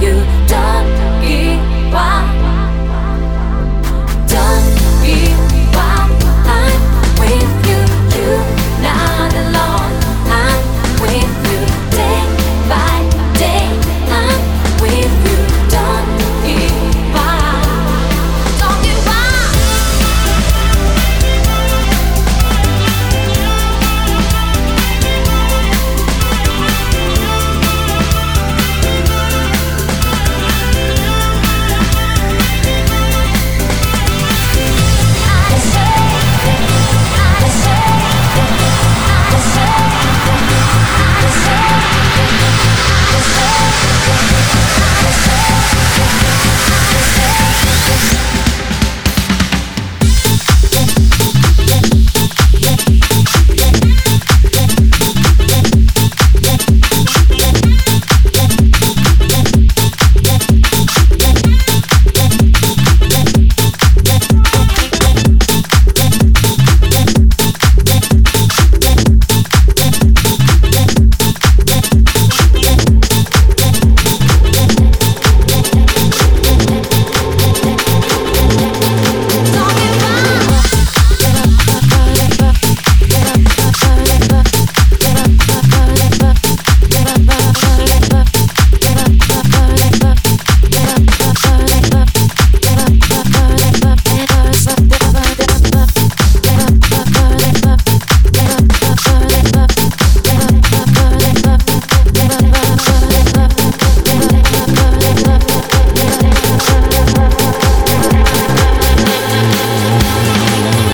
you done.